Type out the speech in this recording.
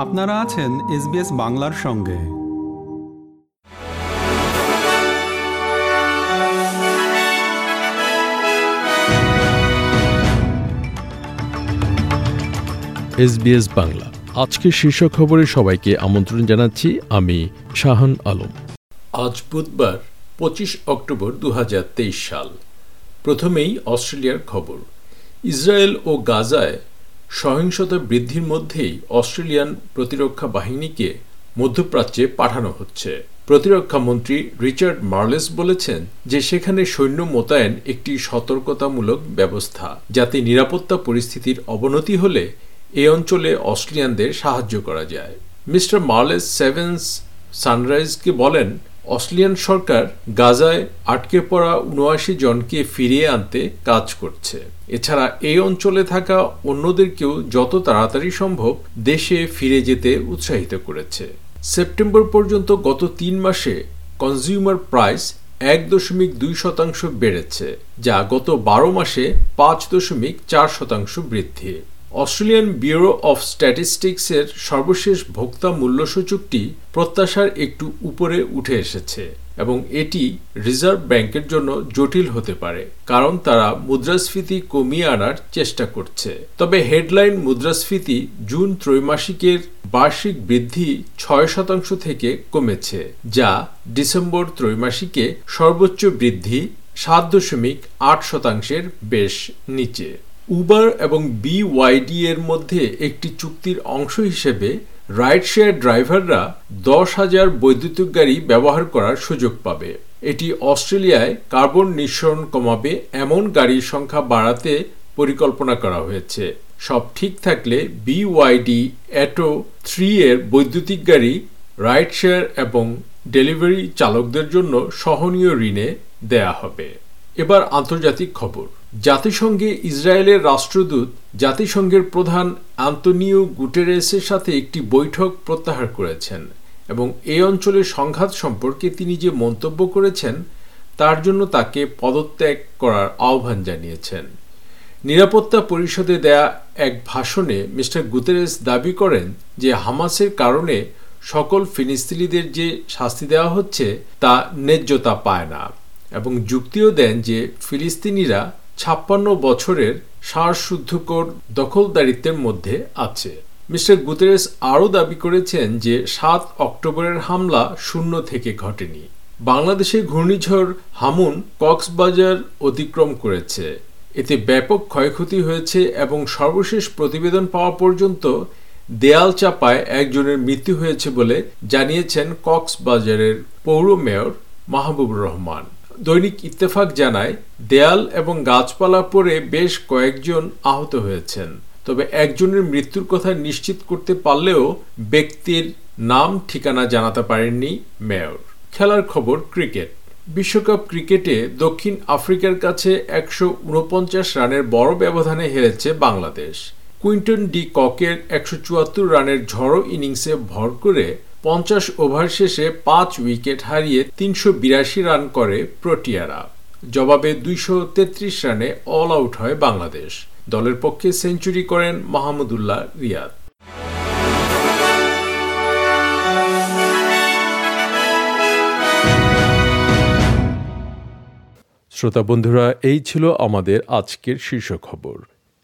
আপনারা আছেন এসবিএস বাংলার সঙ্গে। এসবিএস বাংলা। আজকের শীর্ষ খবরে সবাইকে আমন্ত্রণ জানাচ্ছি আমি শাহান আলম। আজ বুধবার পঁচিশ অক্টোবর দু হাজার তেইশ সাল। প্রথমেই অস্ট্রেলিয়ার খবর। ইসরায়েল ও গাজায় সহিংসতা বৃদ্ধির মধ্যেই অস্ট্রেলিয়ান প্রতিরক্ষা বাহিনীকে মধ্যপ্রাচ্যে পাঠানো হচ্ছে। প্রতিরক্ষা মন্ত্রী রিচার্ড মার্লেস বলেছেন যে সেখানে সৈন্য মোতায়েন একটি সতর্কতামূলক ব্যবস্থা, যাতে নিরাপত্তা পরিস্থিতির অবনতি হলে এ অঞ্চলে অস্ট্রেলিয়ানদের সাহায্য করা যায়। মিস্টার মার্লেস সেভেন্স সানরাইজকে বলেন অস্ট্রেলিয়ান সরকার গাজায় আটকে পড়া উনআশি জনকে ফিরিয়ে আনতে কাজ করছে। এছাড়া এই অঞ্চলে থাকা অন্যদেরকেও যত তাড়াতাড়ি সম্ভব দেশে ফিরে যেতে উৎসাহিত করেছে। সেপ্টেম্বর পর্যন্ত গত তিন মাসে কনজিউমার প্রাইস এক দশমিক দুই শতাংশ বেড়েছে, যা গত বারো মাসে পাঁচ দশমিক চার শতাংশ বৃদ্ধি। অস্ট্রেলিয়ান ব্যুরো অফ স্ট্যাটিস্টিক্সের সর্বশেষ ভোক্তা মূল্যসূচকটি প্রত্যাশার একটু উপরে উঠে এসেছে এবং এটি রিজার্ভ ব্যাংকের জন্য জটিল হতে পারে, কারণ তারা মুদ্রাস্ফীতি কমিয়ে আনার চেষ্টা করছে। তবে হেডলাইন মুদ্রাস্ফীতি জুন ত্রৈমাসিকের বার্ষিক বৃদ্ধি ছয় শতাংশ থেকে কমেছে, যা ডিসেম্বর ত্রৈমাসিকে সর্বোচ্চ বৃদ্ধি সাত দশমিক আট শতাংশের বেশ নিচে। উবার এবং বিওয়াইডি এর মধ্যে একটি চুক্তির অংশ হিসেবে রাইড শেয়ার ড্রাইভাররা দশ হাজার বৈদ্যুতিক গাড়ি ব্যবহার করার সুযোগ পাবে। এটি অস্ট্রেলিয়ায় কার্বন নিঃসরণ কমাবে এমন গাড়ির সংখ্যা বাড়াতে পরিকল্পনা করা হয়েছে। সব ঠিক থাকলে বিওয়াইডি অ্যাটো থ্রি এর বৈদ্যুতিক গাড়ি রাইড শেয়ার এবং ডেলিভারি চালকদের জন্য সহনীয় ঋণে দেয়া হবে। এবার আন্তর্জাতিক খবর। জাতিসংঘে ইসরায়েলের রাষ্ট্রদূত জাতিসংঘের প্রধান আন্তনিও গুটেরেসের সাথে একটি বৈঠক প্রত্যাহার করেছেন এবং এই অঞ্চলের সংঘাত সম্পর্কে তিনি যে মন্তব্য করেছেন, তার জন্য তাকে পদত্যাগ করার আহ্বান জানিয়েছেন। নিরাপত্তা পরিষদে দেয়া এক ভাষণে মিস্টার গুতেরেস দাবি করেন যে হামাসের কারণে সকল ফিলিস্তিনিদের যে শাস্তি দেওয়া হচ্ছে, তা ন্যায্যতা পায় না এবং যুক্তিও দেন যে ফিলিস্তিনিরা ছাপ্পান্ন বছরের সারশুদ্ধকর দখলদারিত্বের মধ্যে আছে। মিস্টার গুতেরেস আরও দাবি করেছেন যে সাত অক্টোবরের হামলা শূন্য থেকে ঘটেনি। বাংলাদেশে ঘূর্ণিঝড় হামুন কক্সবাজার অতিক্রম করেছে। এতে ব্যাপক ক্ষয়ক্ষতি হয়েছে এবং সর্বশেষ প্রতিবেদন পাওয়া পর্যন্ত দেয়াল চাপায় একজনের মৃত্যু হয়েছে বলে জানিয়েছেন কক্সবাজারের পৌর মেয়র মাহবুবুর রহমান। দৈনিক ইত্তেফাক জানায়, দেয়াল এবং গাছপালা পড়ে বেশ কয়েকজন আহত হয়েছেন। তবে একজনের মৃত্যুর কথা নিশ্চিত করতে পারলেও ব্যক্তির নাম, ঠিকানা জানাতে পারেননি মেয়র। খেলার খবর, ক্রিকেট। বিশ্বকাপ ক্রিকেটে দক্ষিণ আফ্রিকার কাছে একশো উনপঞ্চাশ রানের বড় ব্যবধানে হেরেছে বাংলাদেশ। কুইন্টন ডি ককের একশো চুয়াত্তর রানের ঝড়ো ইনিংসে ভর করে পঞ্চাশ ওভার শেষে পাঁচ উইকেট হারিয়ে তিনশো বিরাশি রান করে প্রোটিয়ারা। জবাবে দুইশো তেত্রিশ রানে অল আউট হয় বাংলাদেশ। দলের পক্ষে সেঞ্চুরি করেন মাহমুদুল্লাহ রিয়াদ। শ্রোতা বন্ধুরা, এই ছিল আমাদের আজকের শীর্ষ খবর